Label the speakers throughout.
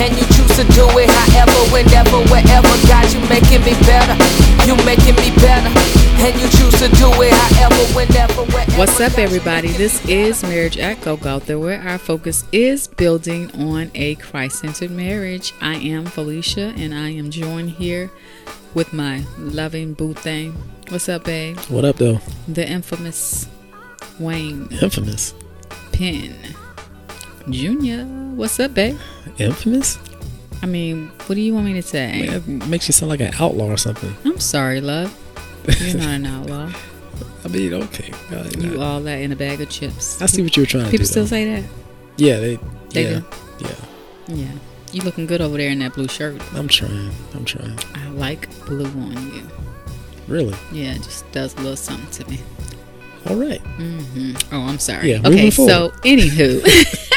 Speaker 1: And you choose to do it however, whenever, wherever. God, you making me better. You making me better. And you choose to do it however, whenever, wherever.
Speaker 2: What's up, everybody? This is Marriage at Golgotha, where our focus is building on a Christ centered marriage. I am Felicia, and I am joined here with my loving boo thing. What's up, babe?
Speaker 3: What up, though?
Speaker 2: The infamous Wayne
Speaker 3: Infamous.
Speaker 2: Penn Jr. What's up, babe?
Speaker 3: Infamous?
Speaker 2: I mean, what do you want me to say?
Speaker 3: Man, that makes you sound like an outlaw or something.
Speaker 2: I'm sorry, love. You're not an outlaw.
Speaker 3: I mean, okay.
Speaker 2: You all that in a bag of chips.
Speaker 3: I see what you were trying to do.
Speaker 2: People still
Speaker 3: though.
Speaker 2: say that?
Speaker 3: Yeah, they.
Speaker 2: They
Speaker 3: yeah,
Speaker 2: do?
Speaker 3: yeah.
Speaker 2: Yeah. You looking good over there in that blue shirt.
Speaker 3: I'm trying. I'm trying.
Speaker 2: I like blue on you.
Speaker 3: Really?
Speaker 2: Yeah, it just does a little something to me.
Speaker 3: All right.
Speaker 2: hmm Oh, I'm sorry.
Speaker 3: Yeah,
Speaker 2: okay, so anywho,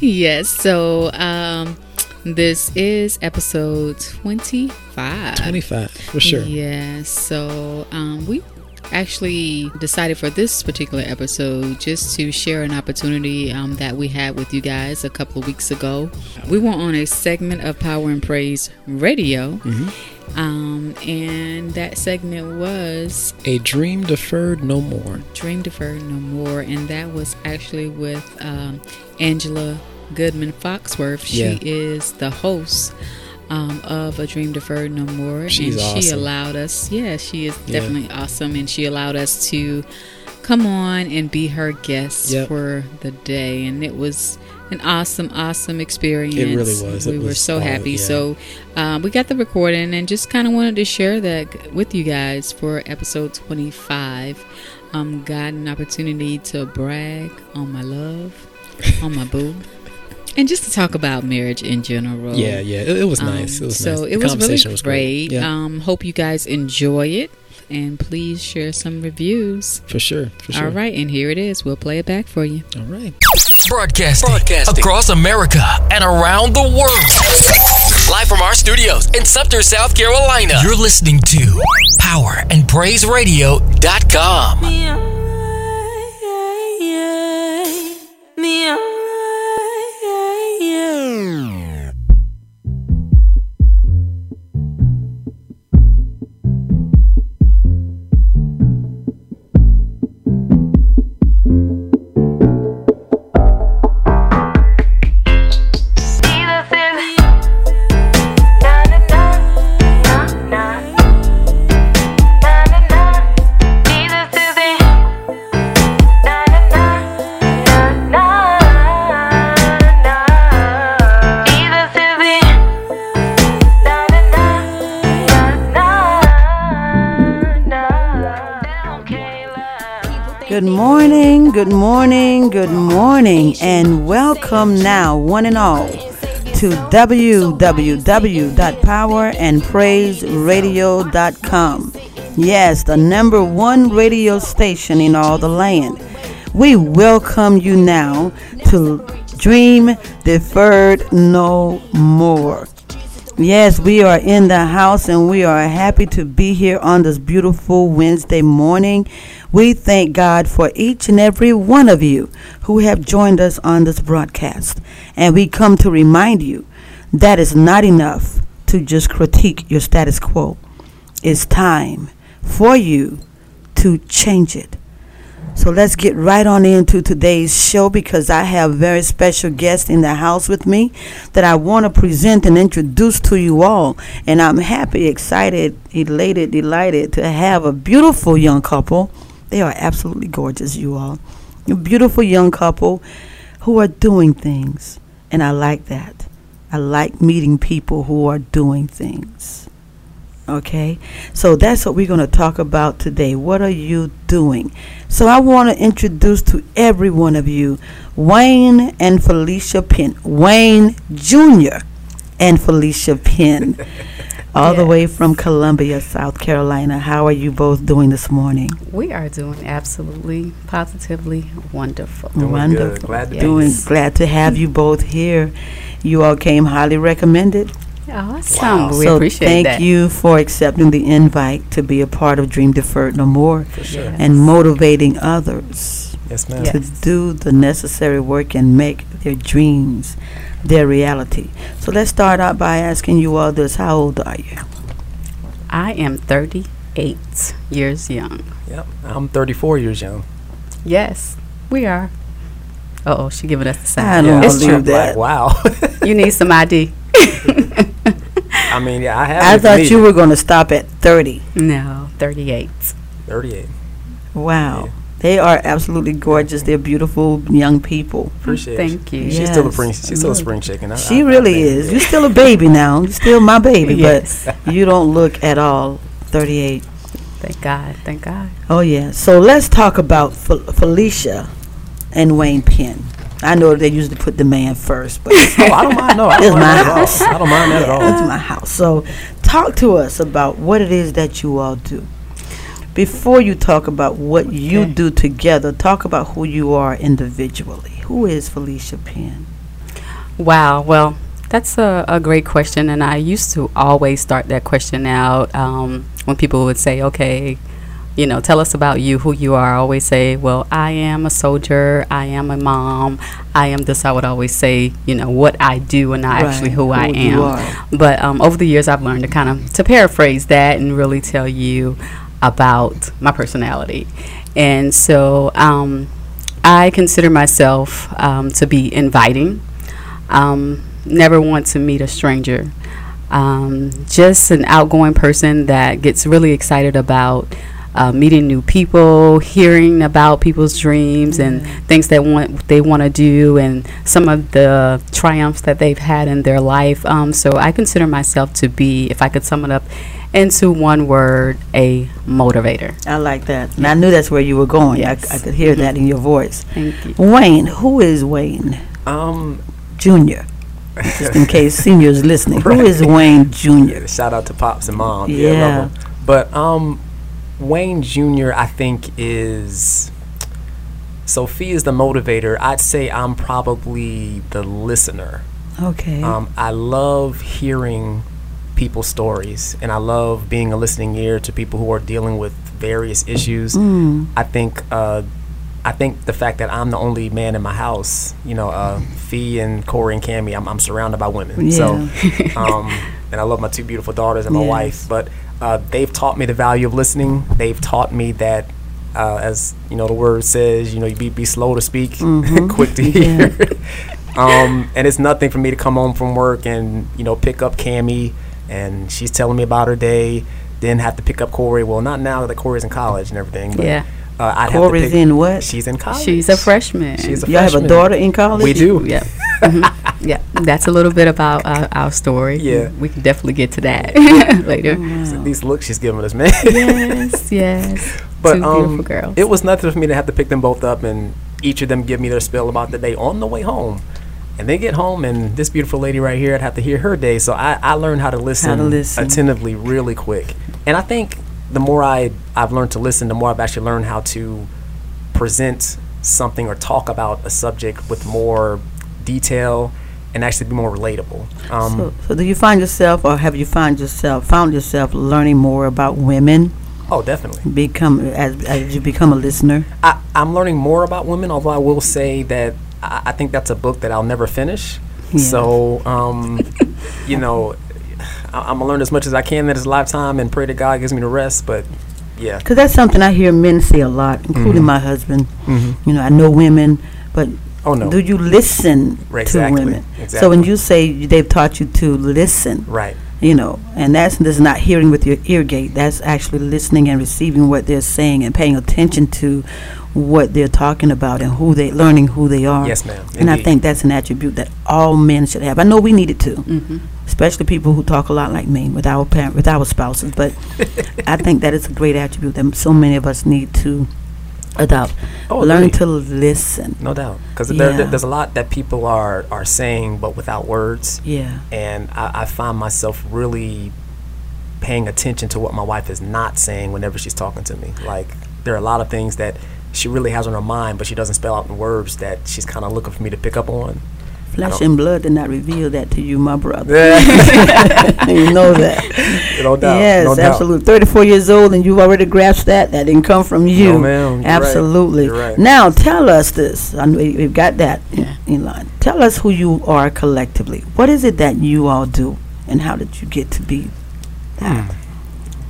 Speaker 2: yes. So um, this is episode twenty-five.
Speaker 3: 25 for sure.
Speaker 2: Yes. So um, we actually decided for this particular episode just to share an opportunity um, that we had with you guys a couple of weeks ago. We were on a segment of Power and Praise Radio.
Speaker 3: Mm-hmm.
Speaker 2: Um, and that segment was
Speaker 3: A dream deferred no more.
Speaker 2: Dream Deferred No More, and that was actually with um, Angela Goodman Foxworth. She
Speaker 3: Yeah.
Speaker 2: is the host um, of A Dream Deferred No More,
Speaker 3: She's
Speaker 2: and she allowed us. Yeah, she is
Speaker 3: Yeah.
Speaker 2: definitely awesome, and she allowed us to come on and be her guest
Speaker 3: Yep.
Speaker 2: for the day, and it was an awesome, awesome experience.
Speaker 3: It really was. It
Speaker 2: We were
Speaker 3: was
Speaker 2: so happy.
Speaker 3: yeah.
Speaker 2: So um, we got the recording and just kind of wanted to share that with you guys for episode 25. Um, got an opportunity to brag on my love, on my boo, and just to talk about marriage in general.
Speaker 3: Yeah, yeah. It, it was
Speaker 2: Um,
Speaker 3: nice. It was
Speaker 2: so
Speaker 3: nice.
Speaker 2: it was really
Speaker 3: was
Speaker 2: great.
Speaker 3: Yeah,
Speaker 2: Um, hope you guys enjoy it, and please share some reviews.
Speaker 3: for sure. For sure.
Speaker 2: All right, and here it is. We'll play it back for you.
Speaker 3: All right.
Speaker 4: Broadcasting, across America and around the world. Live from our studios in Sumter, South Carolina. You're listening to power and praise radio PowerAndPraiseRadio.com.
Speaker 5: Good good morning, good morning, and welcome now, one and all, to www.powerandpraiseradio.com. Yes, the number one radio station in all the land. We welcome you now to Dream Deferred No More. Yes, we are in the house and we are happy to be here on this beautiful Wednesday morning. We thank God for each and every one of you who have joined us on this broadcast. And we come to remind you that is not enough to just critique your status quo. It's time for you to change it. So let's get right on into today's show because I have a very special guests in the house with me that I want to present and introduce to you all. And I'm happy, excited, elated, delighted to have a beautiful young couple. They are absolutely gorgeous, you all. A beautiful young couple who are doing things. And I like that. I like meeting people who are doing things. Okay, so that's what we're going to talk about today. What are you doing? So I want to introduce to every one of you Wayne and Felicia Penn. Wayne Jr. and Felicia Penn, all the way from Columbia, South Carolina. How are you both doing this morning?
Speaker 6: We are doing absolutely, positively wonderful.
Speaker 5: Wonderful.
Speaker 7: Glad to be
Speaker 5: doing glad to have you both here. You all came highly recommended.
Speaker 6: Awesome. We
Speaker 5: so
Speaker 6: appreciate
Speaker 5: thank
Speaker 6: that.
Speaker 5: you for accepting the invite to be a part of Dream Deferred No More
Speaker 7: For sure.
Speaker 6: Yes.
Speaker 5: and motivating others
Speaker 7: Yes, ma'am.
Speaker 6: Yes.
Speaker 5: to do the necessary work and make their dreams, their reality. So let's start out by asking you all this: How old are you?
Speaker 6: I am 38 years young.
Speaker 3: Yep. I'm 34 years young.
Speaker 6: Yes, we are. Uh oh, she giving us the
Speaker 5: I
Speaker 6: sign.
Speaker 5: don't
Speaker 6: It's
Speaker 5: believe
Speaker 6: true.
Speaker 5: that.
Speaker 3: Like, wow.
Speaker 6: You need some ID.
Speaker 3: I mean, yeah, I have.
Speaker 5: I thought
Speaker 3: need
Speaker 5: you were going to stop at 30.
Speaker 6: No, 38.
Speaker 3: 38.
Speaker 5: Wow.
Speaker 3: Yeah.
Speaker 5: They are absolutely gorgeous. They're beautiful young people.
Speaker 3: Appreciate
Speaker 6: Thank you.
Speaker 3: She's still a
Speaker 5: Yes.
Speaker 3: spring. She's still a spring chicken. I-
Speaker 5: She
Speaker 3: I- I
Speaker 5: really
Speaker 3: think,
Speaker 5: is. You're still a baby now. You're still my baby,
Speaker 6: Yes.
Speaker 5: but you don't look at all 38.
Speaker 6: Thank God. Thank God.
Speaker 5: Oh, yeah. So let's talk about Fel- Felicia and Wayne Penn. I know they usually put the man first, but
Speaker 3: Oh, I don't mind. No, I
Speaker 5: It's
Speaker 3: don't mind
Speaker 5: my
Speaker 3: that at all.
Speaker 5: house.
Speaker 3: I don't mind that at all.
Speaker 5: it's my house. So talk to us about what it is that you all do. Before you talk about what you do together, talk about who you are individually. Who is Felicia Penn?
Speaker 6: Wow. Well, that's a, a great question. And I used to always start that question out um, when people would say, okay, you know, tell us about you, who you are. I always say, well, I am a soldier. I am a mom. I am this. I would always say, you know, what I do and not actually
Speaker 5: Right,
Speaker 6: who I am. But um, over the years, I've learned to kind of to paraphrase that and really tell you about my personality. And so um, I consider myself um, to be inviting. Um, never want to meet a stranger. Um, just an outgoing person that gets really excited about uh, meeting new people, hearing about people's dreams and things that want they want to do, and some of the triumphs that they've had in their life. Um, so I consider myself to be, if I could sum it up into one word, a motivator.
Speaker 5: I like that. And I knew that's where you were going. I,
Speaker 6: Yes.
Speaker 5: I could hear that in your voice.
Speaker 6: Thank you.
Speaker 5: Wayne, who is Wayne
Speaker 3: Um,
Speaker 5: Jr.? Just in case seniors listening. Who is Wayne Jr.?
Speaker 3: shout out to pops and mom.
Speaker 5: Yeah.
Speaker 3: Yeah, love 'em. But um, Wayne Jr. I think is Sophie is the motivator. I'd say I'm probably the listener.
Speaker 5: Okay.
Speaker 3: Um, I love hearing people's stories, and I love being a listening ear to people who are dealing with various issues.
Speaker 5: Mm.
Speaker 3: I think uh, I think the fact that I'm the only man in my house, you know, uh, Fee and Corey and Cammy, I'm, I'm surrounded by women. So, um, and I love my two beautiful daughters and my
Speaker 5: Yes.
Speaker 3: wife. But uh, they've taught me the value of listening. They've taught me that. Uh, as you know, the word says, you know, you be, be slow to speak,
Speaker 5: Mhm.
Speaker 3: quick to hear. um, and it's nothing for me to come home from work and you know pick up Cami, and she's telling me about her day. Then have to pick up Corey. Well, not now that Corey's in college and everything. But,
Speaker 6: Yeah.
Speaker 3: uh, I'd
Speaker 5: Corey's
Speaker 3: have to pick,
Speaker 5: in what?
Speaker 3: She's in college.
Speaker 6: She's a freshman.
Speaker 3: She's a
Speaker 5: Y'all have a daughter in college?
Speaker 3: We do.
Speaker 6: Yeah. Mhm. Yeah. That's a little bit about uh, our story.
Speaker 3: Yeah.
Speaker 6: We can definitely get to that later.
Speaker 3: These looks she's giving us, man.
Speaker 6: yes. Yes.
Speaker 3: but
Speaker 6: Two
Speaker 3: um,
Speaker 6: beautiful girls.
Speaker 3: it was nothing for me to have to pick them both up and each of them give me their spill about the day on the way home. And they get home, and this beautiful lady right here, I'd have to hear her day. So I, I learned how to listen,
Speaker 5: listen.
Speaker 3: attentively really quick. And I think the more I, I've learned to listen, the more I've actually learned how to present something or talk about a subject with more detail and actually be more relatable. Um,
Speaker 5: So, so do you find yourself, or have you found yourself, found yourself learning more about women?
Speaker 3: oh, definitely.
Speaker 5: Become as as you become a listener.
Speaker 3: I, I'm learning more about women, although I will say that I, I think that's a book that I'll never finish.
Speaker 5: Yeah.
Speaker 3: So, um, you know, I, I'm gonna learn as much as I can in this lifetime and pray that God gives me the rest. But yeah,
Speaker 5: Because that's something I hear men say a lot, including
Speaker 3: Mhm.
Speaker 5: my husband.
Speaker 3: mm-hmm.
Speaker 5: You know, I know women, but
Speaker 3: oh no,
Speaker 5: do you listen
Speaker 3: Right,
Speaker 5: to
Speaker 3: exactly,
Speaker 5: women? So when you say they've taught you to listen,
Speaker 3: right,
Speaker 5: you know, and that's, that's not hearing with your ear gate. That's actually listening and receiving what they're saying and paying attention to what they're talking about and who they learning who they are.
Speaker 3: yes, ma'am.
Speaker 5: And I think that's an attribute that all men should have. I know we need it too,
Speaker 6: hmm
Speaker 5: especially people who talk a lot like me with our parent, with our spouses. But I think that is a great attribute that so many of us need to adopt.
Speaker 3: oh,
Speaker 5: Learn to listen.
Speaker 3: no doubt, because there, there's a lot that people are are saying, but without words.
Speaker 5: Yeah.
Speaker 3: and I, I find myself really paying attention to what my wife is not saying whenever she's talking to me. Like there are a lot of things that she really has on her mind, but she doesn't spell out in words that she's kind of looking for me to pick up on.
Speaker 5: Flesh and blood did not reveal that to you, my brother.
Speaker 3: Yeah,
Speaker 5: you know that.
Speaker 3: no doubt.
Speaker 5: yes,
Speaker 3: no doubt.
Speaker 5: absolutely. 34 years old and you've already grasped that. That didn't come from you.
Speaker 3: No, ma'am. You're right.
Speaker 5: Absolutely.
Speaker 3: You're right.
Speaker 5: Now, tell us this. I know we- we've got that.
Speaker 6: Yeah.
Speaker 5: Elon, tell us who you are collectively. What is it that you all do, and how did you get to be that?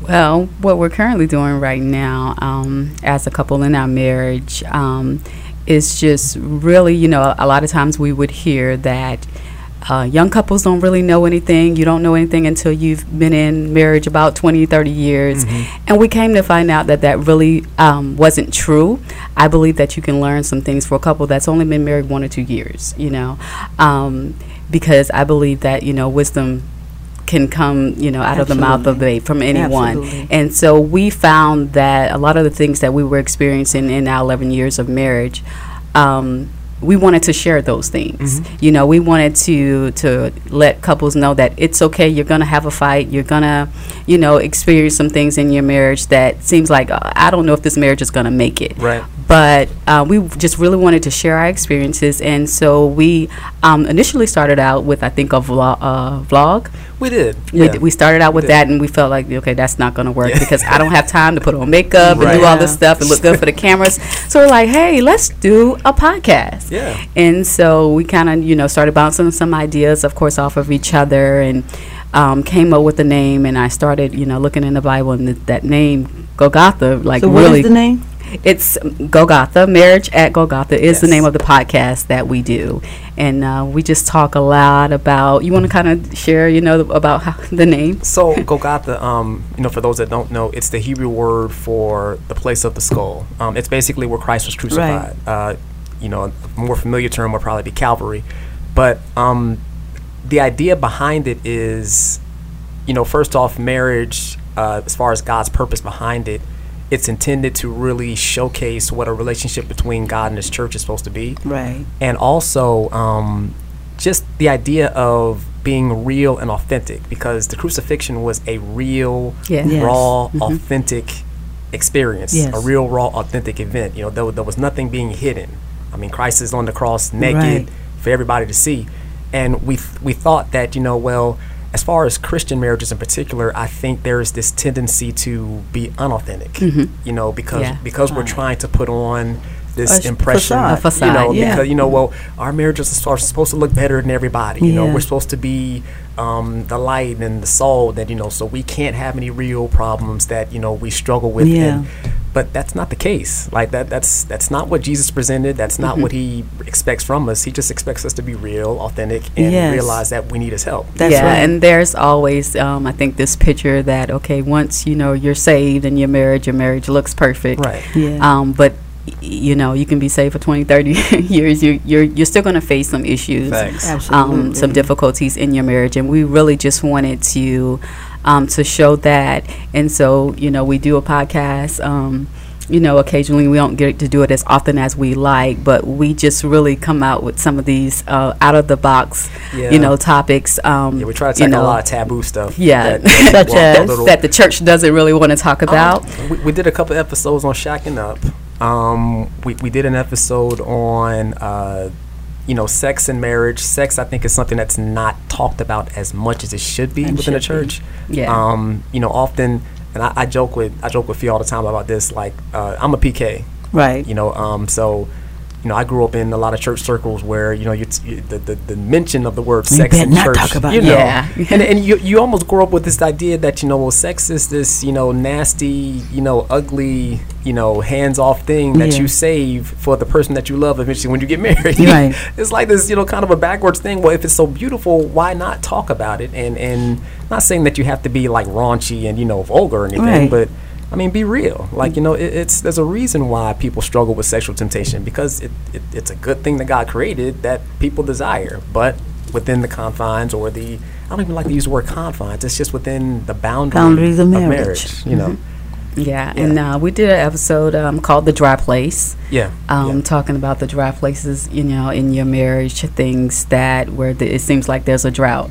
Speaker 6: Well, what we're currently doing right now um, as a couple in our marriage um, is just really, you know, a lot of times we would hear that uh, young couples don't really know anything. You don't know anything until you've been in marriage about 20, 30 years. And we came to find out that that really um, wasn't true. I believe that you can learn some things for a couple that's only been married one or two years, you know, um, because I believe that, you know, wisdom can come, you know, out of the mouth of
Speaker 5: Absolutely.
Speaker 6: the from anyone.
Speaker 5: Absolutely.
Speaker 6: And so we found that a lot of the things that we were experiencing in our 11 years of marriage, um, we wanted to share those things. You know, we wanted to to let couples know that it's okay. You're gonna have a fight. You're gonna, you know, experience some things in your marriage that seems like uh, I don't know if this marriage is gonna make it
Speaker 3: Right.
Speaker 6: But uh, we just really wanted to share our experiences, and so we um, initially started out with I think a vlog. Uh, vlog.
Speaker 3: We did.
Speaker 6: We,
Speaker 3: yeah.
Speaker 6: d- we started out with
Speaker 3: did.
Speaker 6: that, and we felt like okay, that's not going to work
Speaker 3: Yeah.
Speaker 6: because I don't have time to put on makeup and
Speaker 3: Right.
Speaker 6: do all this stuff and look good for the cameras. So we're like, hey, let's do a podcast.
Speaker 3: Yeah.
Speaker 6: And so we kind of you know started bouncing some ideas, of course, off of each other, and um, came up with the name. And I started you know looking in the Bible, and th- that name Golgotha, like
Speaker 5: So what is
Speaker 6: really
Speaker 5: the name?
Speaker 6: It's Golgotha. Marriage at Golgotha is the name of the podcast that we do, and uh, we just talk a lot about. You want to kind of share, you know, about how, the name?
Speaker 3: So Golgotha, um, you know, for those that don't know, it's the Hebrew word for the place of the skull. Um, it's basically where Christ was crucified. Uh, you know, a more familiar term would probably be Calvary, but um, the idea behind it is, you know, first off, marriage, uh, as far as God's purpose behind it, it's intended to really showcase what a relationship between God and His church is supposed to be
Speaker 5: Right.
Speaker 3: and also um, just the idea of being real and authentic because the crucifixion was a real
Speaker 5: Yes.
Speaker 3: raw
Speaker 5: Mhm.
Speaker 3: authentic experience
Speaker 5: Yes.
Speaker 3: a real raw authentic event you know there, there was nothing being hidden i mean christ is on the cross naked
Speaker 5: Right.
Speaker 3: for everybody to see and we th- we thought that you know well as far as christian marriages in particular i think there is this tendency to be unauthentic you know because
Speaker 6: Yeah.
Speaker 3: because we're trying to put on this
Speaker 5: A
Speaker 3: impression
Speaker 5: facade.
Speaker 6: Facade,
Speaker 3: you know
Speaker 5: yeah.
Speaker 3: because you know well our marriages are supposed to look better than everybody you know we're supposed to be um, the light and the salt that you know so we can't have any real problems that you know we struggle with
Speaker 5: Yeah.
Speaker 3: and, but that's not the case like that that's that's not what jesus presented that's not what he expects from us he just expects us to be real authentic and
Speaker 5: Yes.
Speaker 3: realize that we need his help
Speaker 5: That's
Speaker 6: yeah,
Speaker 5: right.
Speaker 6: and there's always, um, I think, this picture that okay, once you know you're saved and you're married, your marriage looks perfect.
Speaker 3: right
Speaker 5: Yeah.
Speaker 6: Um, but you know, you can be saved for 20, 30 years. You, you're you're still going to face some issues.
Speaker 3: Facts.
Speaker 6: um,
Speaker 5: Absolutely.
Speaker 6: some difficulties in your marriage, and we really just wanted to um, to show that. And so, you know, we do a podcast. Um, you know, occasionally we don't get to do it as often as we like, but we just really come out with some of these uh, out of the box,
Speaker 3: Yeah.
Speaker 6: you know, topics. Um,
Speaker 3: yeah we try to
Speaker 6: you
Speaker 3: tackle a lot of taboo stuff
Speaker 6: Yeah.
Speaker 3: that-
Speaker 5: Such as
Speaker 6: that the church doesn't really want to talk about.
Speaker 3: Um, we, we did a couple episodes on shacking up. Um, we, we did an episode on, uh, you know, sex and marriage. Sex, I think, is something that's not talked about as much as it should be
Speaker 5: And
Speaker 3: within the
Speaker 5: should be.
Speaker 3: church.
Speaker 6: Yeah.
Speaker 3: Um, you know, often, and I, I joke with I joke with you all the time about this. Like, uh, I'm a PK.
Speaker 5: right.
Speaker 3: You know, um, so. You know, I grew up in a lot of church circles where you know you, t- the, the the mention of the word
Speaker 5: You
Speaker 3: sex in church.
Speaker 5: talk about
Speaker 3: you know,
Speaker 6: Yeah.
Speaker 3: and and you you almost grow up with this idea that you know well sex is this you know nasty you know ugly you know hands off thing that
Speaker 5: Yeah.
Speaker 3: you save for the person that you love eventually when you get married.
Speaker 5: Right.
Speaker 3: it's like this you know kind of a backwards thing. Well, if it's so beautiful, why not talk about it? And and not saying that you have to be like raunchy and you know vulgar or anything,
Speaker 5: Right.
Speaker 3: but. I mean, be real. Like you know, it, it's there's a reason why people struggle with sexual temptation because it, it it's a good thing that God created that people desire, but within the confines or the I don't even like to use the word confines. It's just within the boundary
Speaker 5: Boundaries of marriage.
Speaker 3: You know, mm-hmm.
Speaker 6: Yeah,
Speaker 3: Yeah.
Speaker 6: and uh, we did an episode um, called "The Dry Place,"
Speaker 3: yeah.
Speaker 6: um,
Speaker 3: yeah.
Speaker 6: talking about the dry places, you know, in your marriage, things that where the, it seems like there's a drought,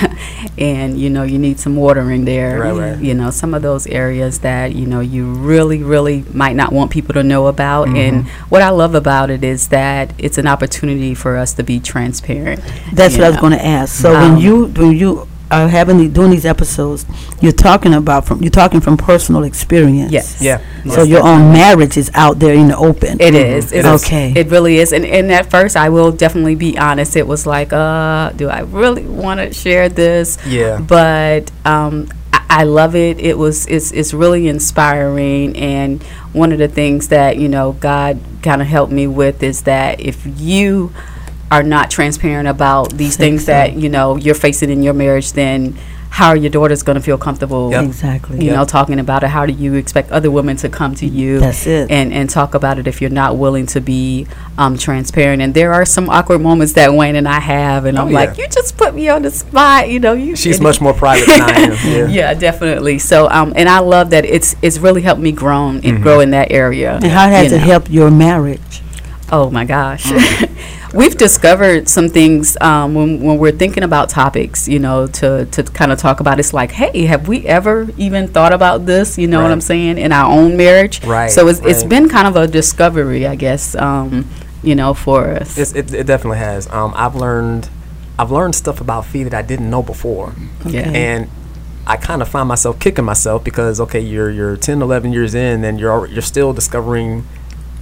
Speaker 6: and you know you need some watering there.
Speaker 3: Mm-hmm. Right, right.
Speaker 6: You know, some of those areas that you know you really, really might not want people to know about.
Speaker 3: Mm-hmm.
Speaker 6: And what I love about it is that it's an opportunity for us to be transparent.
Speaker 5: That's
Speaker 6: you
Speaker 5: what I was going to ask. So
Speaker 6: Um,
Speaker 5: when you when you are having the, doing these episodes, you're talking about from you're talking from personal experience.
Speaker 6: Yes.
Speaker 3: Yeah.
Speaker 5: So your own marriage is out there in the open.
Speaker 6: It is.
Speaker 3: It
Speaker 6: It's-
Speaker 3: is.
Speaker 5: Okay.
Speaker 6: It really is. And, and at first, I will definitely be honest. It was like, uh, do I really want to share this?
Speaker 3: Yeah.
Speaker 6: But um, I, I love it. It was. It's. It's really inspiring. And one of the things that you know God kind of helped me with is that if you are not transparent about these things that you know you're facing in your marriage, then how are your daughters going to feel comfortable?
Speaker 3: Yep.
Speaker 5: Exactly.
Speaker 6: you
Speaker 3: Yep.
Speaker 6: know, talking about it. How do you expect other women to come to you
Speaker 5: That's it.
Speaker 6: and and talk about it if you're not willing to be um, transparent? And there are some awkward moments that Wayne and I have, and
Speaker 3: Oh,
Speaker 6: I'm
Speaker 3: yeah.
Speaker 6: like, you just put me on the spot, you know. You
Speaker 3: She's much more private than I am. Yeah.
Speaker 6: Yeah, definitely. So, um, and I love that it's it's really helped me grow and
Speaker 3: Mm-hmm.
Speaker 6: grow in that area.
Speaker 5: And how has
Speaker 6: you
Speaker 5: it helped your marriage?
Speaker 6: Oh my gosh.
Speaker 3: Mm.
Speaker 6: We've discovered some things um, when, when we're thinking about topics, you know, to, to kind of talk about. It's like, hey, have we ever even thought about this? You know what I'm saying? In our own marriage.
Speaker 3: Right,
Speaker 6: So it's, it's
Speaker 3: right.
Speaker 6: been kind of a discovery, I guess, um, you know, for us.
Speaker 3: It's, it, it definitely has. Um, I've learned, I've learned stuff about Fee that I didn't know before,
Speaker 6: yeah.
Speaker 3: and I kind of find myself kicking myself because okay, you're you're 10, 11 years in, and you're you're still discovering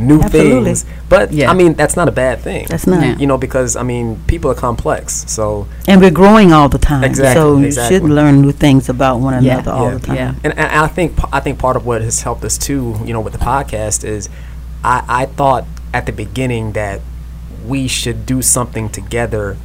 Speaker 3: new
Speaker 5: Absolutely.
Speaker 3: things. But
Speaker 6: Yeah.
Speaker 3: I mean, that's not a bad thing.
Speaker 5: That's not.
Speaker 6: Yeah.
Speaker 3: you know because I mean, people are complex, so
Speaker 5: And we're growing all the time.
Speaker 3: Exactly,
Speaker 5: So you
Speaker 3: exactly.
Speaker 5: should learn new things about one
Speaker 6: Yeah,
Speaker 5: another all
Speaker 3: yeah,
Speaker 5: the time.
Speaker 6: yeah.
Speaker 3: And, and I think I think part of what has helped us too, you know, with the podcast is I, I thought at the beginning that we should do something together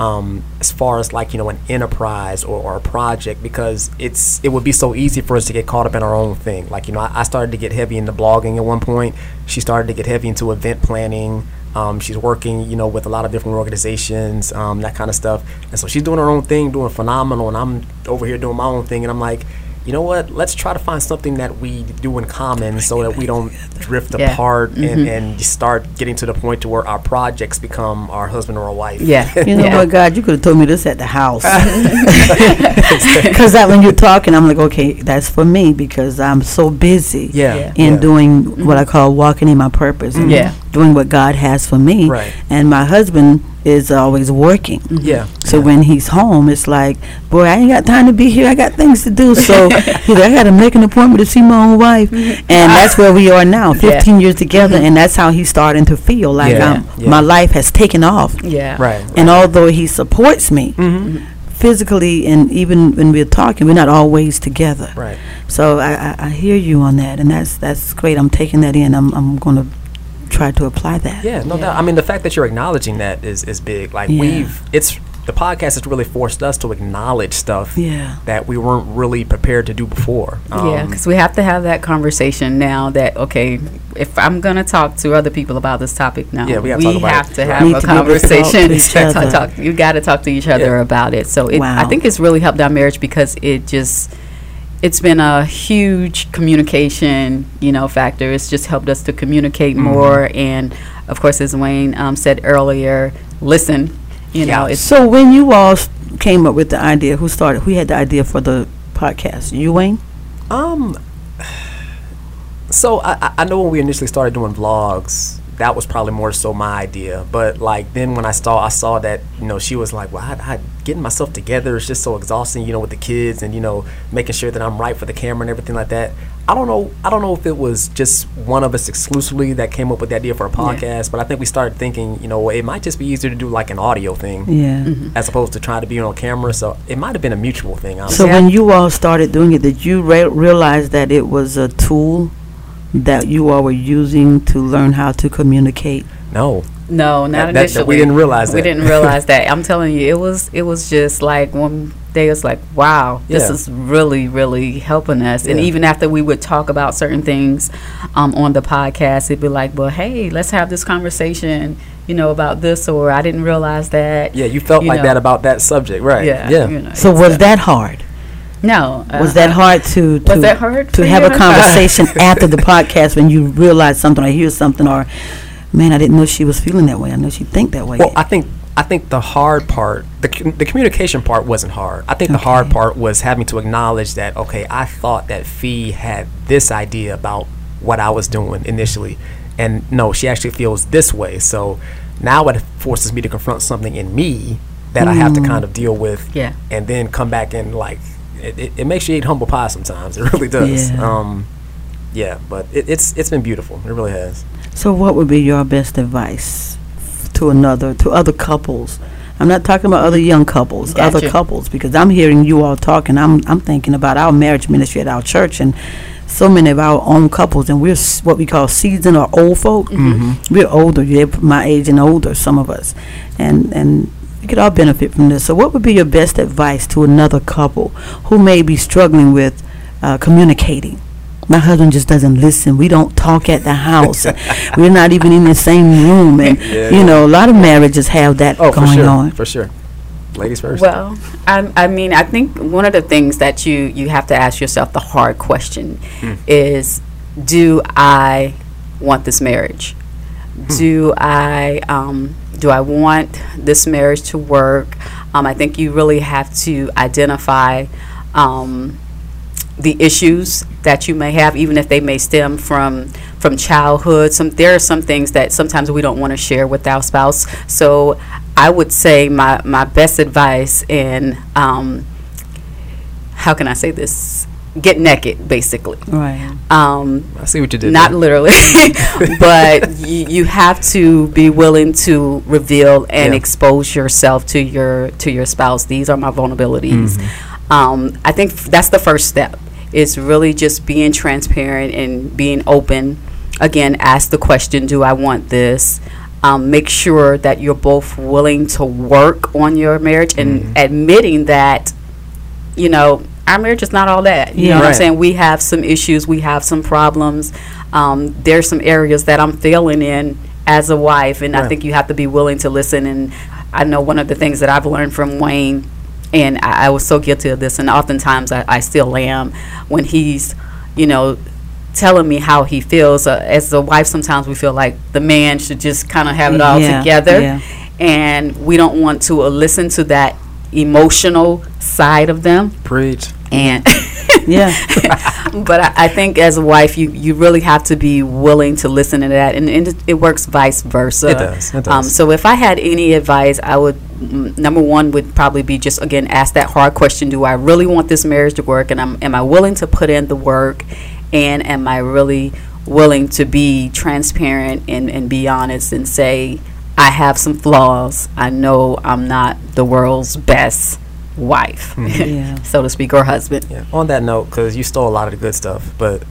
Speaker 3: um, as far as like you know an enterprise or, or a project because it's it would be so easy for us to get caught up in our own thing. Like you know I, I started to get heavy into blogging at one point. She started to get heavy into event planning. Um, she's working you know with a lot of different organizations um, that kind of stuff. And so she's doing her own thing doing phenomenal and i'm over here doing my own thing and i'm like you know what let's try to find something that we do in common so that we don't drift
Speaker 6: Yeah.
Speaker 3: apart and, mm-hmm. and start getting to the point to where our projects become our husband or a wife
Speaker 6: yeah.
Speaker 5: You know
Speaker 6: yeah.
Speaker 5: what, God? You could have told me this at the house. Because that when you're talking, I'm like, okay, that's for me because I'm so busy
Speaker 3: yeah,
Speaker 6: Yeah.
Speaker 5: in
Speaker 3: yeah.
Speaker 5: doing what mm-hmm. I call walking in my purpose and mm-hmm.
Speaker 6: Yeah.
Speaker 5: doing what God has for me.
Speaker 3: Right.
Speaker 5: And my husband is always working.
Speaker 3: yeah
Speaker 5: So when he's home, it's like, boy, I ain't got time to be here. I got things to do. So he's like, I got to make an appointment to see my own wife. And that's where we are now, 15 years together. And that's how he's starting to feel like
Speaker 3: Yeah.
Speaker 5: um,
Speaker 3: Yeah.
Speaker 5: my life has taken off.
Speaker 6: yeah.
Speaker 3: right
Speaker 5: And although he supports me
Speaker 3: mm-hmm.
Speaker 5: physically and even when we're talking, we're not always together.
Speaker 3: right
Speaker 5: So I, I, I hear you on that, and that's that's great. I'm taking that in. I'm I'm going to try to apply that.
Speaker 3: Yeah, no doubt. I mean, the fact that you're acknowledging that is is big. Like
Speaker 5: Yeah.
Speaker 3: we've, it's the podcast has really forced us to acknowledge stuff
Speaker 5: Yeah.
Speaker 3: that we weren't really prepared to do before.
Speaker 6: yeah,
Speaker 3: Um,
Speaker 6: because we have to have that conversation now. That okay, if I'm gonna talk to other people about this topic now,
Speaker 3: Yeah, we gotta talk about
Speaker 6: have
Speaker 3: it.
Speaker 6: to
Speaker 3: Right.
Speaker 6: have
Speaker 5: Need
Speaker 6: a
Speaker 5: to be talk to
Speaker 6: conversation.
Speaker 5: each
Speaker 6: Talk-
Speaker 5: other.
Speaker 6: talk- you got to talk to each other
Speaker 3: Yeah.
Speaker 6: about it. So it, I think it's really helped our marriage because it just it's been a huge communication, you know, factor. It's just helped us to communicate
Speaker 3: Mm-hmm.
Speaker 6: more, and of course, as Wayne um, said earlier, listen. You know,
Speaker 3: Yeah.
Speaker 6: it's
Speaker 5: So when you all came up with the idea, who started? Who had the idea for the podcast? You, Wayne?
Speaker 3: Um. So I, I- I know when we initially started doing vlogs, that was probably more so my idea. But like then when I saw I saw that you know she was like, well, I, I getting myself together is just so exhausting, you know, with the kids and you know making sure that I'm right for the camera and everything like that. I don't know. I don't know if it was just one of us exclusively that came up with the idea for a podcast, but I think we started thinking, you know, it might just be easier to do like an audio thing
Speaker 5: Yeah. Mm-hmm.
Speaker 3: as opposed to trying to be on camera. So it might have been a mutual thing.
Speaker 5: So when you all started doing it, did you re- realize that it was a tool that you all were using to learn how to communicate?
Speaker 3: no.
Speaker 6: No, not
Speaker 3: That- that-
Speaker 6: initially.
Speaker 3: that we didn't realize that.
Speaker 6: We
Speaker 3: that.
Speaker 6: didn't realize that. I'm telling you, it was it was just like one day. It's like, wow, this
Speaker 3: Yeah.
Speaker 6: is really really helping us. And even after we would talk about certain things um, on the podcast, it'd be like, well, hey, let's have this conversation. You know about this, or I didn't realize that.
Speaker 3: Yeah, you felt
Speaker 6: You
Speaker 3: like
Speaker 6: know.
Speaker 3: that about that subject, right?
Speaker 6: Yeah.
Speaker 3: Yeah.
Speaker 6: you know,
Speaker 5: So was that hard?
Speaker 6: No?
Speaker 5: Was
Speaker 6: uh,
Speaker 5: that hard to to,
Speaker 6: Was that hard
Speaker 5: to have
Speaker 6: you?
Speaker 5: a conversation after the podcast when you realize something or hear something or man, I didn't know she was feeling that way. I know she think that way.
Speaker 3: Well, I think I think the hard part, the the communication part wasn't hard. I think the hard part was having to acknowledge that okay, I thought that Fee had this idea about what I was doing initially, and no, she actually feels this way. So now it forces me to confront something in me that I have to kind of deal with,
Speaker 6: Yeah.
Speaker 3: and then come back and like it, it, it makes you eat humble pie sometimes. It really does.
Speaker 5: Yeah.
Speaker 3: Um, yeah, but it, it's it's been beautiful. It really has.
Speaker 5: So, what would be your best advice to another, to other couples? I'm not talking about other young couples, other couples, because I'm hearing you all talking. I'm I'm thinking about our marriage ministry at our church and so many of our own couples, and we're s- what we call seasoned or old folk. We're older, yeah, my age and older, some of us, and and we could all benefit from this. So, what would be your best advice to another couple who may be struggling with uh, communicating? My husband just doesn't listen. We don't talk at the house. We're not even in the same room, and
Speaker 3: Yeah.
Speaker 5: you know, a lot of marriages have that
Speaker 3: Oh, for
Speaker 5: going
Speaker 3: sure,
Speaker 5: on.
Speaker 3: for sure. Ladies first.
Speaker 6: Well, I, I mean, I think one of the things that you you have to ask yourself the hard question is, do I want this marriage? Do I um, do I want this marriage to work? Um, I think you really have to identify. Um, the issues that you may have, even if they may stem from from childhood. Some there are some things that sometimes we don't want to share with our spouse. So I would say my my best advice and um, how can I say this? Get naked, basically.
Speaker 5: Right.
Speaker 6: Um,
Speaker 3: I see what you did.
Speaker 6: not
Speaker 3: there.
Speaker 6: literally, but you, you have to be willing to reveal and
Speaker 3: Yeah.
Speaker 6: expose yourself to your to your spouse. These are my vulnerabilities.
Speaker 3: Mm-hmm.
Speaker 6: Um, I think f- that's the first step. It's really just being transparent and being open. Again, ask the question: Do I want this? Um, make sure that you're both willing to work on your marriage and
Speaker 3: Mm-hmm.
Speaker 6: admitting that you know, our marriage is not all that. You
Speaker 5: Yeah.
Speaker 6: know what I'm saying? We have some issues, we have some problems. Um, there's some areas that I'm failing in as a wife, and I think you have to be willing to listen. And I know one of the things that I've learned from Wayne, and I, I was so guilty of this, and oftentimes I, I still am, when he's, you know, telling me how he feels. Uh, as a wife, sometimes we feel like the man should just kind of have it all
Speaker 5: Yeah,
Speaker 6: together
Speaker 5: yeah.
Speaker 6: and we don't want to uh, listen to that emotional side of them
Speaker 3: Preach.
Speaker 6: And
Speaker 5: Yeah.
Speaker 6: but I, I think as a wife you, you really have to be willing to listen to that and, and it, it works vice versa.
Speaker 3: It does, it
Speaker 6: Um, so if i had any advice i would mm, number one would probably be just again ask that hard question do i really want this marriage to work? And I'm, am i willing to put in the work? And am i really willing to be transparent and, and be honest and say i have some flaws. I know i'm not the world's best wife
Speaker 5: Yeah.
Speaker 6: so to speak or husband
Speaker 3: Yeah. On that note, because you stole a lot of the good stuff, but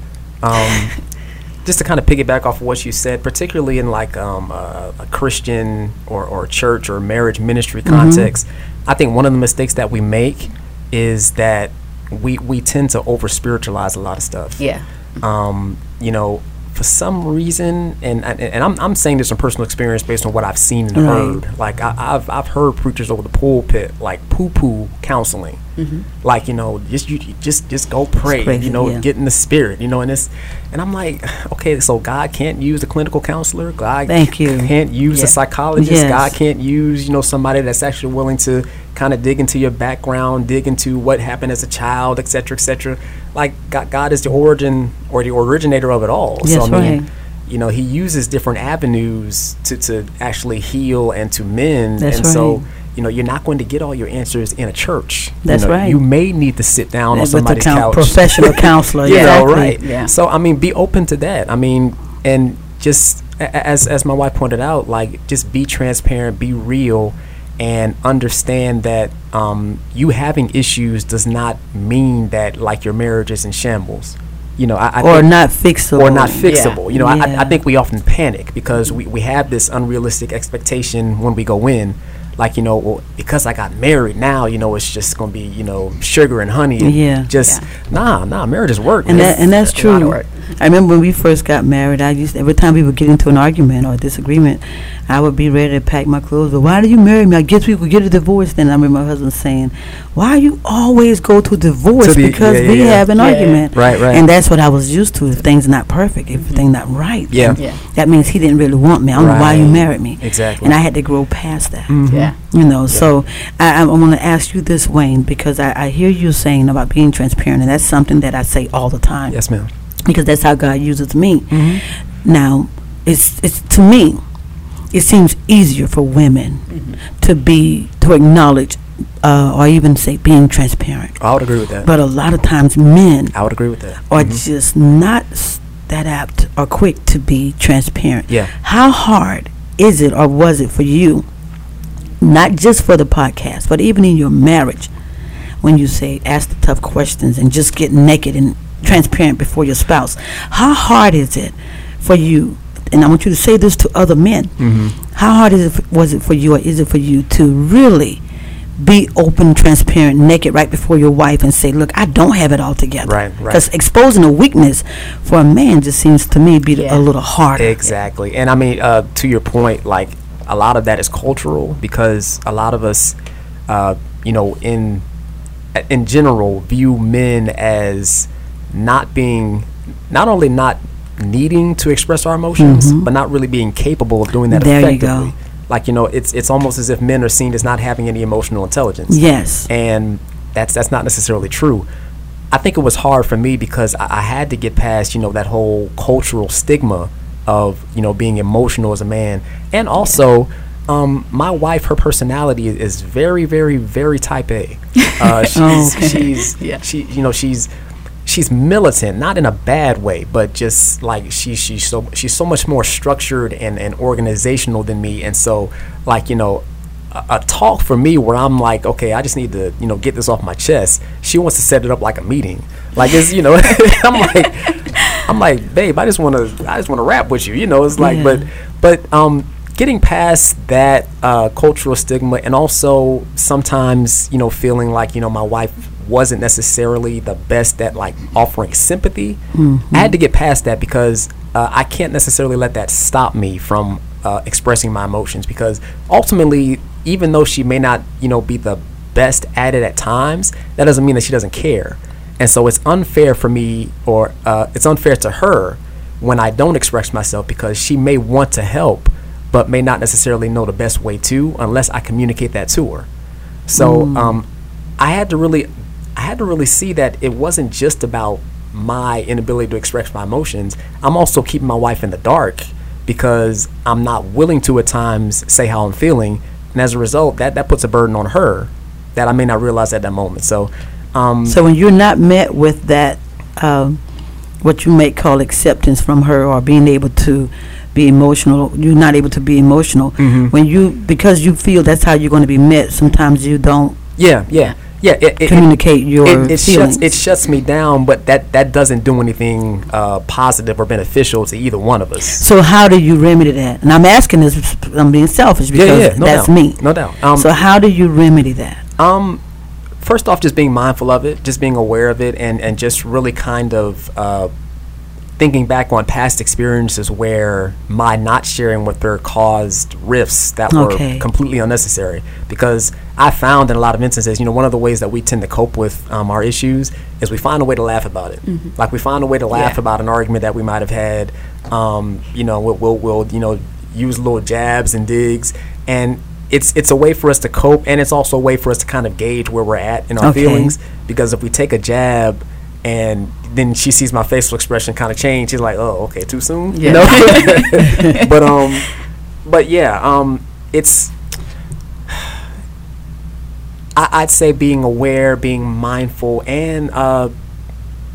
Speaker 3: um, just to kind of piggyback off of what you said, particularly in like um, a, a Christian or, or church or marriage ministry context, I think one of the mistakes that we make is that we we tend to over spiritualize a lot of stuff.
Speaker 6: yeah
Speaker 3: um, you know, for some reason, and and, I'm, I'm saying this from personal experience based on what I've seen and
Speaker 5: Right.
Speaker 3: heard. Like I, I've I've heard preachers over the pulpit like poo poo counseling, mm-hmm. like you know just you you just just go pray,
Speaker 5: crazy,
Speaker 3: you know,
Speaker 5: yeah.
Speaker 3: get in the spirit, you know, and this, and I'm like, okay, so God can't use a clinical counselor, God
Speaker 5: Thank you.
Speaker 3: can't use
Speaker 6: Yeah.
Speaker 3: a psychologist,
Speaker 5: Yes.
Speaker 3: God can't use you know somebody that's actually willing to kind of dig into your background, dig into what happened as a child, et cetera, et cetera. Like God, is the origin or the originator of it all. so I mean,
Speaker 5: right.
Speaker 3: you know, He uses different avenues to, to actually heal and to mend.
Speaker 5: That's
Speaker 3: and so, you know, you're not going to get all your answers in a church. You
Speaker 5: That's
Speaker 3: know,
Speaker 5: right.
Speaker 3: You may need to sit down on
Speaker 5: With the
Speaker 3: somebody's
Speaker 5: coun-
Speaker 3: couch.
Speaker 5: professional counselor.
Speaker 3: yeah,
Speaker 5: exactly.
Speaker 3: right?
Speaker 6: Yeah.
Speaker 3: So I mean, be open to that. I mean, and just as as my wife pointed out, like just be transparent, be real, and understand that um, you having issues does not mean that like your marriage is in shambles. You know, I, I
Speaker 5: Or not fixable.
Speaker 3: or not fixable. You know, I, I, I think we often panic because we, we have this unrealistic expectation when we go in. Like, you know, well, because I got married now, you know, it's just going to be, you know, sugar and honey. And
Speaker 5: Yeah.
Speaker 3: Just, nah, nah, marriage is work.
Speaker 5: And
Speaker 3: man.
Speaker 5: that and that's
Speaker 6: a lot of
Speaker 5: true.
Speaker 6: Work.
Speaker 5: I remember when we first got married. I used every time we would get into an argument or a disagreement, I would be ready to pack my clothes. But why do you marry me? I guess we could get a divorce. Then I remember my husband saying, "Why you always go to divorce
Speaker 3: To the-
Speaker 5: because
Speaker 3: yeah, yeah,
Speaker 5: we
Speaker 3: yeah.
Speaker 5: have an
Speaker 6: Yeah.
Speaker 5: argument?"
Speaker 3: Right, right.
Speaker 5: And that's what I was used to. If things not perfect, if things not right,
Speaker 3: Yeah.
Speaker 6: Yeah.
Speaker 5: that means he didn't really want me. I don't know why you married me.
Speaker 3: Exactly.
Speaker 5: And I had to grow past that. Mm-hmm.
Speaker 6: yeah
Speaker 5: You know, so I, I want to ask you this, Wayne, because I, I hear you saying about being transparent, and that's something that I say all the time
Speaker 3: yes, ma'am.
Speaker 5: Because that's how God uses me. Now, it's it's to me, it seems easier for women
Speaker 3: Mm-hmm.
Speaker 5: to be to acknowledge uh, or even say being transparent.
Speaker 3: I would agree with that.
Speaker 5: But a lot of times men
Speaker 3: I would agree with that.
Speaker 5: are
Speaker 3: Mhm.
Speaker 5: just not that apt or quick to be transparent.
Speaker 3: Yeah.
Speaker 5: How hard is it or was it for you, not just for the podcast, but even in your marriage, when you say ask the tough questions and just get naked and transparent before your spouse? How hard is it for you? And I want you to say this to other men.
Speaker 3: Mm-hmm.
Speaker 5: How hard is it, was it for you, or is it for you to really be open, transparent, naked right before your wife and say, "Look, I don't have it all together."
Speaker 3: Right, right.
Speaker 5: Because exposing a weakness for a man just seems to me be
Speaker 6: Yeah.
Speaker 5: a little harder.
Speaker 3: Exactly. And I mean, uh, to your point, like a lot of that is cultural because a lot of us, uh, you know, in in general, view men as not being, not only not needing to express our emotions, but not really being capable of doing that
Speaker 5: Mm-hmm. There you
Speaker 3: effectively.
Speaker 5: go.
Speaker 3: Like you know, it's it's almost as if men are seen as not having any emotional intelligence
Speaker 5: Yes.
Speaker 3: and that's that's not necessarily true. I think it was hard for me because I, I had to get past you know that whole cultural stigma of you know being emotional as a man, and also um, my wife, her personality is very very very type A. Uh, she's
Speaker 5: Okay.
Speaker 3: she's
Speaker 6: Yeah.
Speaker 3: she you know she's she's militant, not in a bad way, but just like she she's so she's so much more structured and, and organizational than me, and so like you know a, a talk for me where I'm like, okay, I just need to you know get this off my chest. She wants to set it up like a meeting, like it's you know I'm like I'm like babe, I just want to I just want to rap with you, you know. It's like
Speaker 5: Yeah.
Speaker 3: but but um getting past that uh, cultural stigma and also sometimes you know feeling like you know my wife wasn't necessarily the best at like offering sympathy. I had to get past that because uh, i can't necessarily let that stop me from uh, expressing my emotions because ultimately even though she may not you know be the best at it at times that doesn't mean that she doesn't care. And so it's unfair for me or uh, it's unfair to her when i don't express myself because she may want to help but may not necessarily know the best way to unless I communicate that to her. So um, I had to really, had to really see that it wasn't just about my inability to express my emotions. I'm also keeping my wife in the dark because I'm not willing to at times say how I'm feeling, and as a result, that that puts a burden on her that I may not realize at that moment. So, um,
Speaker 5: So when you're not met with that, um, what you may call acceptance from her, or being able to be emotional, you're not able to be emotional.
Speaker 3: Mhm.
Speaker 5: When you because you feel that's how you're going to be met. Sometimes you don't
Speaker 3: yeah, yeah, yeah. It, it,
Speaker 5: communicate your
Speaker 3: it, it
Speaker 5: feelings.
Speaker 3: shuts it shuts me down, but that that doesn't do anything uh, positive or beneficial to either one of us.
Speaker 5: so how do you remedy that? And I'm asking this. I'm being selfish because
Speaker 3: yeah, yeah, no
Speaker 5: that's
Speaker 3: doubt.
Speaker 5: me.
Speaker 3: No doubt. Um,
Speaker 5: so how do you remedy that?
Speaker 3: Um, first off, just being mindful of it, just being aware of it, and and just really kind of uh, thinking back on past experiences where my not sharing with her caused rifts that
Speaker 5: Okay.
Speaker 3: were completely unnecessary. Because I found in a lot of instances, you know, one of the ways that we tend to cope with um, our issues is we find a way to laugh about it. Like we find a way to laugh
Speaker 6: Yeah.
Speaker 3: about an argument that we might have had. Um, you know, we'll, we'll, we'll you know use little jabs and digs and. It's, it's a way for us to cope and it's also a way for us to kind of gauge where we're at in our
Speaker 5: Okay.
Speaker 3: feelings because if we take a jab and then she sees my facial expression kind of change. She's like oh okay too soon? You
Speaker 6: Yeah.
Speaker 3: know but um but yeah um it's I, i'd say being aware being mindful and uh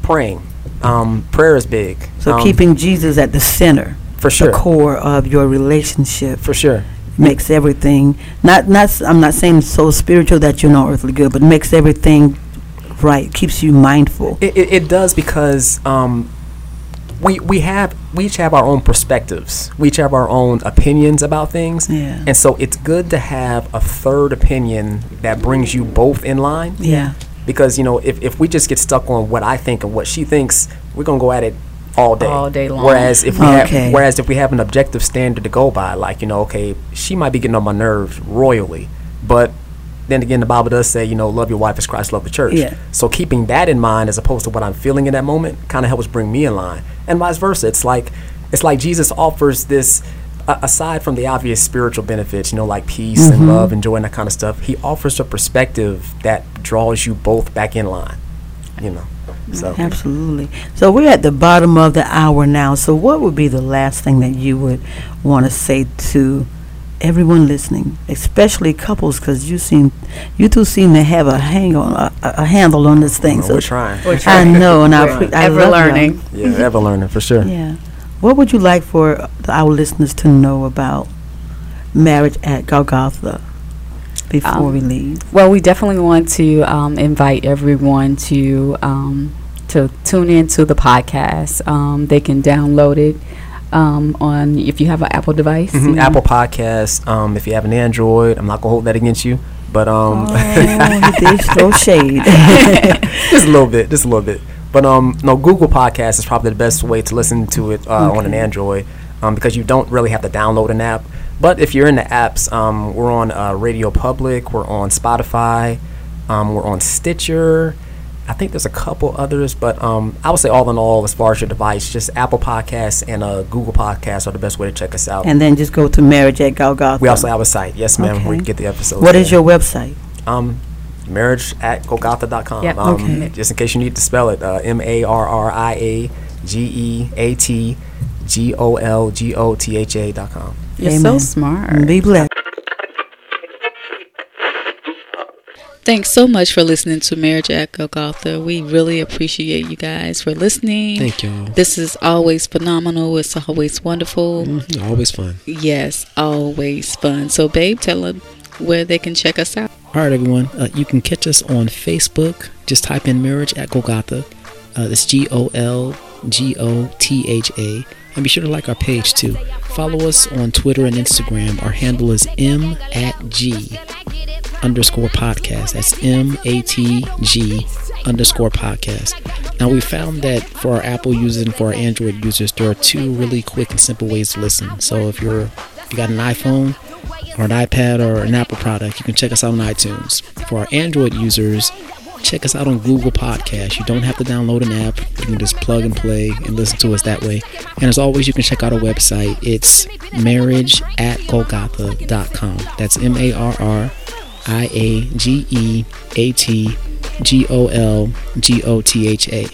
Speaker 3: praying um prayer is big.
Speaker 5: So
Speaker 3: Um,
Speaker 5: keeping Jesus at the center,
Speaker 3: for sure.
Speaker 5: the core of your relationship,
Speaker 3: for sure.
Speaker 5: makes everything not not. I'm not saying so spiritual that you're not earthly good, but makes everything right. Keeps you mindful.
Speaker 3: It, it, it does because um, we we have we each have our own perspectives. We each have our own opinions about things.
Speaker 5: Yeah.
Speaker 3: And so it's good to have a third opinion that brings you both in line.
Speaker 5: Yeah.
Speaker 3: Because you know if, if we just get stuck on what I think and what she thinks, we're gonna go at it all day.
Speaker 6: All day long.
Speaker 3: Whereas if we
Speaker 5: Okay.
Speaker 3: have whereas if we have an objective standard to go by, like you know, okay, she might be getting on my nerves royally, but then again, the Bible does say, you know, love your wife as Christ loved the church.
Speaker 5: Yeah.
Speaker 3: So keeping that in mind as opposed to what I'm feeling in that moment kind of helps bring me in line, and vice versa. It's like it's like Jesus offers this. Uh, aside from the obvious spiritual benefits, you know, like peace
Speaker 5: Mm-hmm.
Speaker 3: and love and joy and that kind of stuff, he offers a perspective that draws you both back in line. You know, so
Speaker 5: Absolutely. So we're at the bottom of the hour now. So what would be the last thing that you would want to say to everyone listening, especially couples, because you seem, you two seem to have a hang on a, a handle on this thing.
Speaker 3: Well,
Speaker 5: so
Speaker 3: we're trying.
Speaker 5: I know, and I, pre- I
Speaker 6: Ever
Speaker 5: love y'all.
Speaker 6: learning.
Speaker 3: Yeah, ever learning for sure.
Speaker 5: Yeah. What would you like for our listeners to know about marriage at Golgotha before
Speaker 6: Um,
Speaker 5: we leave?
Speaker 6: Well, we definitely want to um, invite everyone to um, to tune into the podcast. Um, they can download it um, on if you have an Apple device.
Speaker 3: Mhm,
Speaker 6: you know.
Speaker 3: Apple Podcast. Um, if you have an Android, I'm not gonna hold that against you, but um,
Speaker 5: Oh, he did throw shade.
Speaker 3: just a little bit, just a little bit. But um, no, Google Podcast is probably the best way to listen to it uh, on an Android, um, because you don't really have to download an app. But if you're in the apps, um, we're on uh, Radio Public, we're on Spotify, um, we're on Stitcher. I think there's a couple others, but um, I would say all in all, as far as your device, just Apple Podcasts and uh, Google Podcasts are the best way to check us out.
Speaker 5: and then just go to marriage at Golgotha.
Speaker 3: we also have a site, yes, ma'am, where
Speaker 5: Okay.
Speaker 3: you can get the episodes.
Speaker 5: What is
Speaker 3: there.
Speaker 5: your website?
Speaker 3: um marriage at golgotha.com
Speaker 6: Yep.
Speaker 3: um,
Speaker 5: Okay.
Speaker 3: just in case you need to spell it uh, m-a-r-r-i-a-g-e-a-t-g-o-l-g-o-t-h-a dot com
Speaker 6: You're
Speaker 5: Amen.
Speaker 6: so smart.
Speaker 5: Be blessed.
Speaker 2: Thanks so much for listening to Marriage at Golgotha. We really appreciate you guys for listening.
Speaker 7: Thank y'all.
Speaker 2: This is always phenomenal. It's always wonderful.
Speaker 7: Mhm, Always fun.
Speaker 2: Yes, always fun. So, babe, tell them where they can check us out.
Speaker 7: All right, everyone. Uh, you can catch us on Facebook. Just type in Marriage at Golgotha. Uh, that's G O L G O T H A. And be sure to like our page too. Follow us on Twitter and Instagram. Our handle is M at G underscore podcast. That's M A T G underscore podcast. Now we found that for our Apple users and for our Android users, there are two really quick and simple ways to listen. So if you're if you got an iPhone or an iPad or an Apple product, you can check us out on iTunes. For our Android users, check us out on Google Podcasts. You don't have to download an app. You can just plug and play and listen to us that way. And as always, you can check out our website. It's marriage at golgotha.com. That's M A R R I A G E A T G O L G O T H A.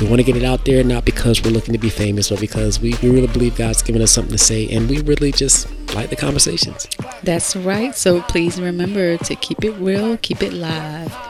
Speaker 7: We want to get it out there not because we're looking to be famous, but because we, we really believe God's given us something to say and we really just like the conversations.
Speaker 2: That's right. So, please remember to keep it real, keep it live,